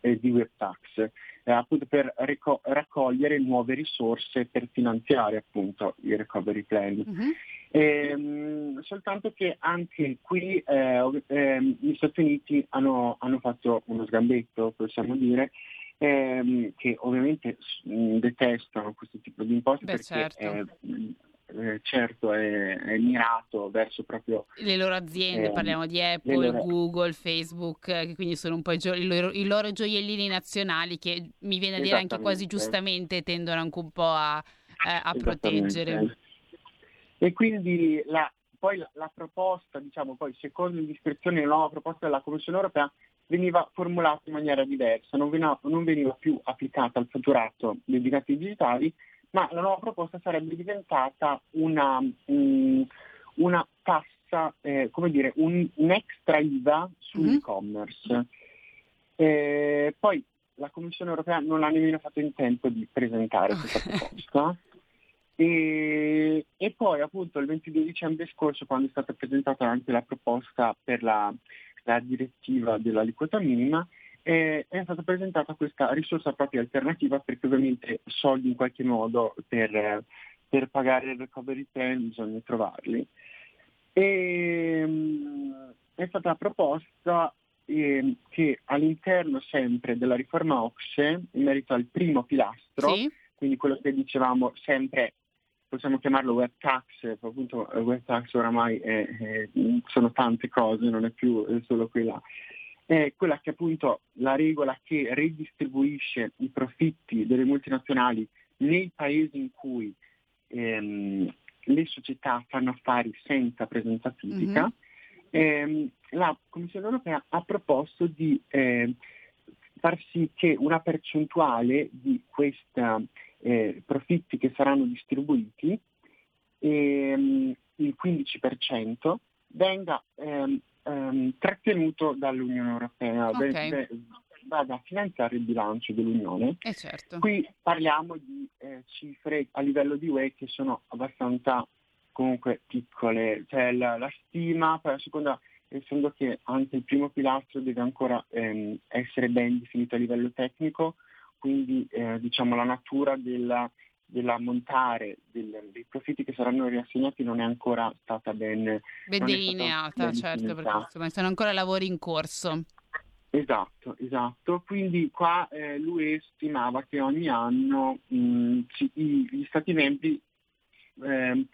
S3: eh, di WebTax, eh, appunto per rico- raccogliere nuove risorse per finanziare appunto il recovery plan. Uh-huh. Ehm, soltanto che anche qui eh, eh, gli Stati Uniti hanno, hanno, fatto uno sgambetto, possiamo dire, ehm, che ovviamente mh, detestano questo tipo di imposte Beh, perché certo eh, certo è, è, mirato verso proprio
S1: le loro aziende, eh, parliamo di Apple, loro... Google, Facebook, che quindi sono un po' i, gio- i, loro, i, loro, gioiellini nazionali che mi viene a dire anche quasi giustamente tendono anche un po' a, eh, a proteggere.
S3: E quindi la, poi la, la, proposta, diciamo poi secondo l'iscrizione la nuova proposta della Commissione europea veniva formulata in maniera diversa, non veniva, non veniva più applicata al fatturato dei biglietti digitali, ma la nuova proposta sarebbe diventata una, um, una tassa, eh, come dire, un, un extra IVA sull'e-commerce. Mm-hmm. Eh, poi la Commissione europea non ha nemmeno fatto in tempo di presentare questa proposta. E, e, poi appunto il 22 dicembre scorso, quando è stata presentata anche la proposta per la, la direttiva dell'aliquota minima, eh, è stata presentata questa risorsa propria alternativa perché ovviamente soldi in qualche modo per, per pagare il recovery plan bisogna trovarli. E, um, è stata proposta eh, che all'interno sempre della riforma OXE, in merito al primo pilastro, sì. quindi quello che dicevamo sempre possiamo chiamarlo web tax, appunto web tax oramai è, è, sono tante cose, non è più solo quella è quella che appunto la regola che ridistribuisce i profitti delle multinazionali nei paesi in cui ehm, le società fanno affari senza presenza fisica, mm-hmm. ehm, la Commissione europea ha proposto di eh, far sì che una percentuale di questi eh, profitti che saranno distribuiti, ehm, il 15%, venga ehm, ehm, trattenuto dall'Unione Europea, okay. de, vada a finanziare il bilancio dell'Unione.
S1: Eh certo.
S3: Qui parliamo di eh, cifre a livello di UE che sono abbastanza comunque piccole, cioè la, la stima, poi la seconda, essendo che anche il primo pilastro deve ancora ehm, essere ben definito a livello tecnico, quindi eh, diciamo la natura della dell'ammontare del, dei profitti che saranno riassegnati non è ancora stata ben,
S1: ben delineata, certo, perché insomma, sono ancora lavori in corso.
S3: Esatto, esatto. Quindi qua eh, l'UE stimava che ogni anno mh, ci, gli Stati membri eh,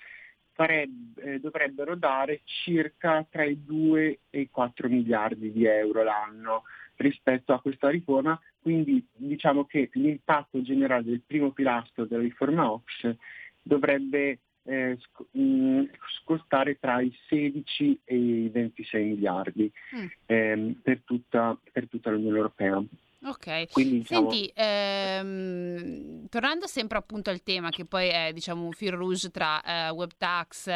S3: farebbe, eh, dovrebbero dare circa tra i 2 e i 4 miliardi di euro l'anno rispetto a questa riforma, quindi diciamo che l'impatto generale del primo pilastro della riforma OX dovrebbe eh, mm, scostare tra i 16 e i 26 miliardi mm. ehm, per, tutta, per tutta l'Unione Europea.
S1: Ok, Quindi, diciamo... senti, ehm, tornando sempre appunto al tema che poi è diciamo un fil rouge tra eh, web tax,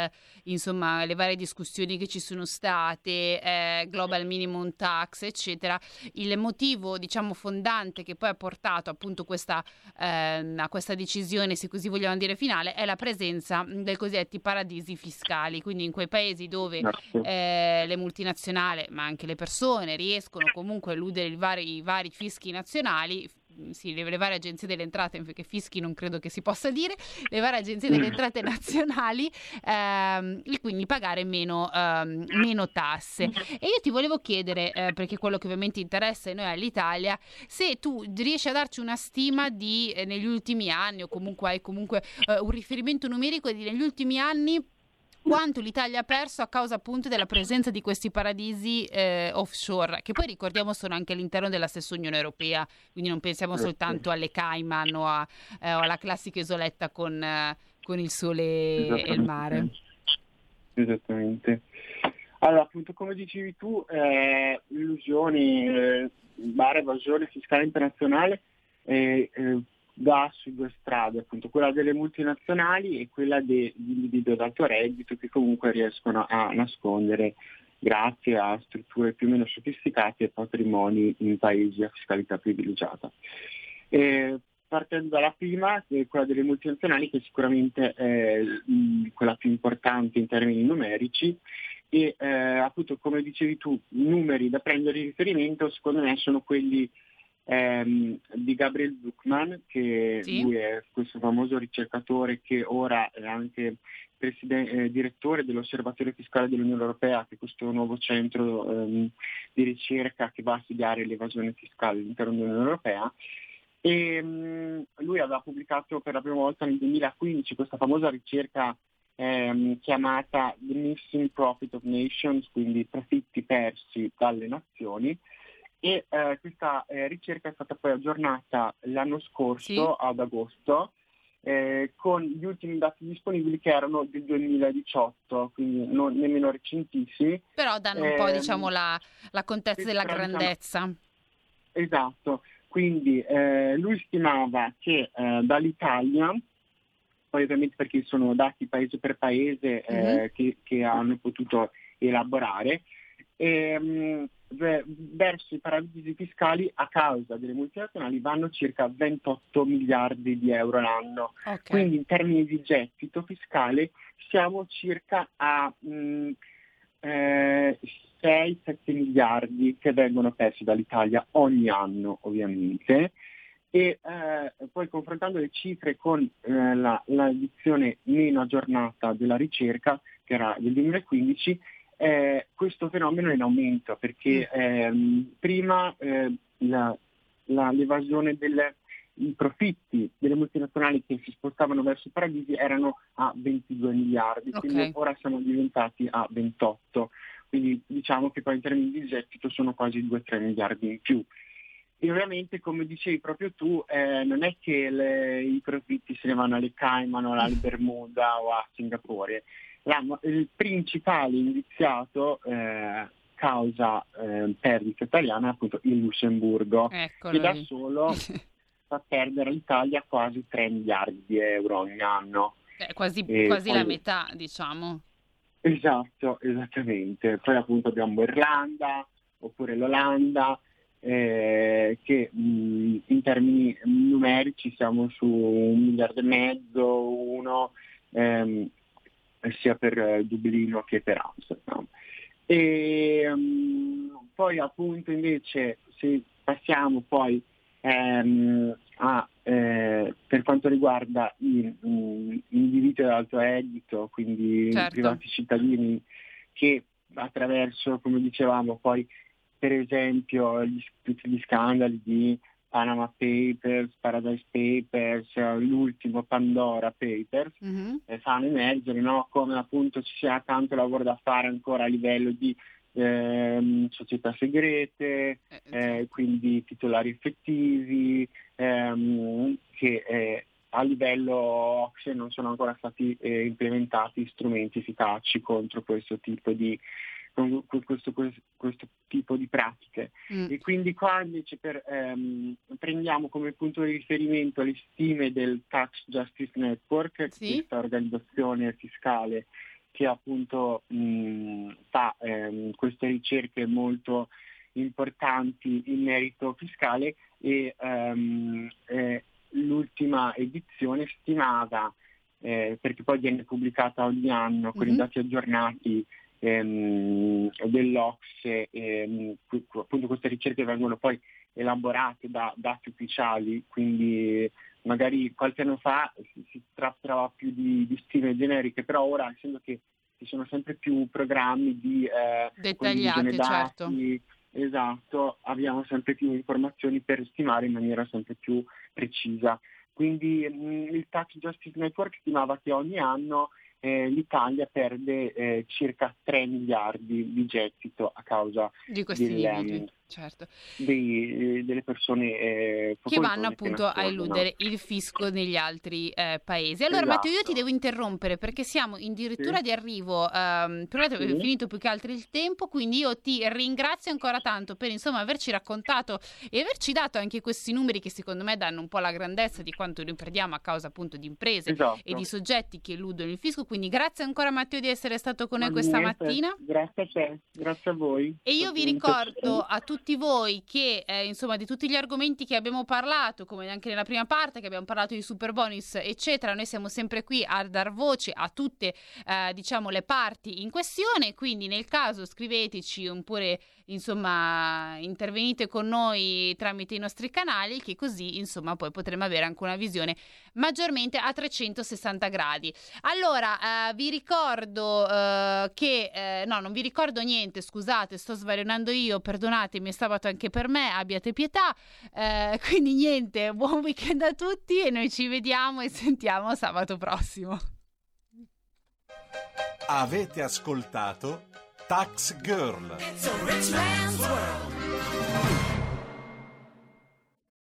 S1: insomma le varie discussioni che ci sono state, eh, global minimum tax eccetera, il motivo diciamo fondante che poi ha portato appunto questa, ehm, a questa decisione, se così vogliamo dire finale, è la presenza dei cosiddetti paradisi fiscali, quindi in quei paesi dove eh, le multinazionali ma anche le persone riescono comunque a eludere i vari, i vari fischi fischi nazionali, sì, le, varie agenzie delle entrate, perché fischi non credo che si possa dire, le varie agenzie delle entrate nazionali ehm, e quindi pagare meno, ehm, meno, tasse. E io ti volevo chiedere, eh, perché quello che ovviamente interessa a noi all'Italia, se tu riesci a darci una stima di eh, negli ultimi anni o comunque hai comunque eh, un riferimento numerico di negli ultimi anni quanto l'Italia ha perso a causa appunto della presenza di questi paradisi eh, offshore, che poi ricordiamo sono anche all'interno della stessa Unione Europea, quindi non pensiamo
S3: Eh,
S1: soltanto alle Cayman o, a, eh, o alla classica isoletta con, eh, con il sole e il mare.
S3: Esattamente. Allora, appunto, come dicevi tu, eh, illusioni, eh, bar evasione fiscale internazionale eh, eh, va su due strade, appunto, quella delle multinazionali e quella degli individui ad alto reddito che comunque riescono a nascondere grazie a strutture più o meno sofisticate e patrimoni in paesi a fiscalità privilegiata. Eh, partendo dalla prima, quella delle multinazionali, che sicuramente è mh, quella più importante in termini numerici, e eh, appunto come dicevi tu, i numeri da prendere in riferimento secondo me sono quelli ehm, di Gabriel Zuckman, che
S1: Sì.
S3: lui è questo famoso ricercatore che ora è anche presiden- eh, direttore dell'Osservatorio Fiscale dell'Unione Europea, che è questo nuovo centro ehm, di ricerca che va a studiare l'evasione fiscale all'interno dell'Unione Europea. E, mh, lui aveva pubblicato per la prima volta nel 2015 questa famosa ricerca ehm, chiamata The Missing Profit of Nations, quindi profitti persi dalle nazioni. E eh, questa eh, ricerca è stata poi aggiornata l'anno scorso,
S1: Sì.
S3: ad agosto, eh, con gli ultimi dati disponibili che erano del 2018, quindi non, nemmeno recentissimi.
S1: Però danno un po'
S3: Ehm,
S1: diciamo la, la contezza della
S3: diciamo,
S1: grandezza.
S3: Esatto, quindi eh, lui stimava che eh, dall'Italia, poi ovviamente perché sono dati paese per paese
S1: Mhm.
S3: che, che hanno potuto elaborare, ehm, verso i paradisi fiscali a causa delle multinazionali vanno circa 28 miliardi di euro l'anno.
S1: Ok.
S3: Quindi in termini di gettito fiscale siamo circa a mh, eh, 6-7 miliardi che vengono persi dall'Italia ogni anno ovviamente e eh, poi confrontando le cifre con eh, la, l'edizione meno aggiornata della ricerca che era del 2015 eh, questo fenomeno è in aumento perché ehm, prima eh, la- la- l'evasione delle, i profitti delle multinazionali che si spostavano verso i paradisi erano a 22 miliardi,
S1: Ok.
S3: quindi ora siamo diventati a 28, quindi diciamo che poi in termini di gettito sono quasi 2-3 miliardi in più. E ovviamente, come dicevi proprio tu, eh, non è che le- i profitti se ne vanno alle Cayman o alle Bermuda o a Singapore. La- il principale indiziato eh, causa eh, perdita italiana è appunto il Lussemburgo,
S1: Eccolo
S3: che da
S1: lì.
S3: solo fa perdere all'Italia quasi 3 miliardi di euro ogni anno.
S1: Eh, quasi quasi
S3: poi-
S1: la metà, diciamo.
S3: Esatto, esattamente. Poi appunto abbiamo Irlanda oppure l'Olanda, eh, che mh, in termini numerici siamo su un miliardo e mezzo, uno, ehm, sia per eh, Dublino che per Amsterdam. E mh, poi appunto invece se passiamo poi ehm, a, eh, per quanto riguarda i mh, individui ad alto reddito, quindi
S1: Certo.
S3: privati cittadini che attraverso, come dicevamo, poi per esempio gli, tutti gli scandali di Panama Papers, Paradise Papers, l'ultimo Pandora Papers,
S1: Mhm.
S3: eh, fanno emergere no? come appunto ci sia tanto lavoro da fare ancora a livello di ehm, società segrete,
S1: Eh,
S3: eh, quindi titolari effettivi, ehm, che eh, a livello OXE non sono ancora stati eh, implementati strumenti efficaci contro questo tipo di, con- con questo, questo- questo tipo di pratiche.
S1: mm.
S3: E quindi qua invece per, ehm, prendiamo come punto di riferimento le stime del Tax Justice Network,
S1: Sì.
S3: questa organizzazione fiscale che appunto mh, fa ehm, queste ricerche molto importanti in merito fiscale e ehm, eh, l'ultima edizione stimava, eh, perché poi viene pubblicata ogni anno con
S1: Mhm.
S3: i dati aggiornati ehm, dell'Ocse, ehm, appunto queste ricerche vengono poi elaborate da dati ufficiali, quindi magari qualche anno fa si, trattava più di, di stime generiche, però ora essendo che ci sono sempre più programmi di eh, dati,
S1: certo.
S3: esatto, abbiamo sempre più informazioni per stimare in maniera sempre più precisa. Quindi mh, il Tax Justice Network stimava che ogni anno eh, l'Italia perde eh, circa 3 miliardi di gettito a causa
S1: di questi
S3: del,
S1: limiti. Certo.
S3: dei- delle persone eh,
S1: che vanno appunto a
S3: nascondono.
S1: eludere il fisco negli altri eh, paesi. Allora Matteo io ti
S3: Esatto.
S1: devo interrompere perché siamo addirittura
S3: Sì.
S1: di arrivo, ehm, per ora è
S3: Sì.
S1: finito più che altro il tempo, quindi io ti ringrazio ancora tanto per insomma averci raccontato e averci dato anche questi numeri che secondo me danno un po' la grandezza di quanto noi perdiamo a causa appunto di imprese
S3: Esatto.
S1: e di soggetti che eludono il fisco, quindi grazie ancora Matteo di essere stato con noi
S3: Ma
S1: questa
S3: niente,
S1: mattina.
S3: Grazie a te, grazie a voi.
S1: E io vi ricordo a tutti voi che, eh, insomma, di tutti gli argomenti che abbiamo parlato, come anche nella prima parte, che abbiamo parlato di super bonus, eccetera, noi siamo sempre qui a dar voce a tutte, eh, diciamo, le parti in questione. Quindi, nel caso, scriveteci oppure, insomma, intervenite con noi tramite i nostri canali, che così, insomma, poi potremo avere anche una visione maggiormente a 360 gradi. Allora, eh, vi ricordo eh, che, eh, no, non vi ricordo niente, scusate, sto svarionando io, perdonatemi, è sabato anche per me, abbiate pietà. Eh, quindi niente, buon weekend a tutti e noi ci vediamo e sentiamo sabato prossimo.
S4: Avete ascoltato Tax Girl.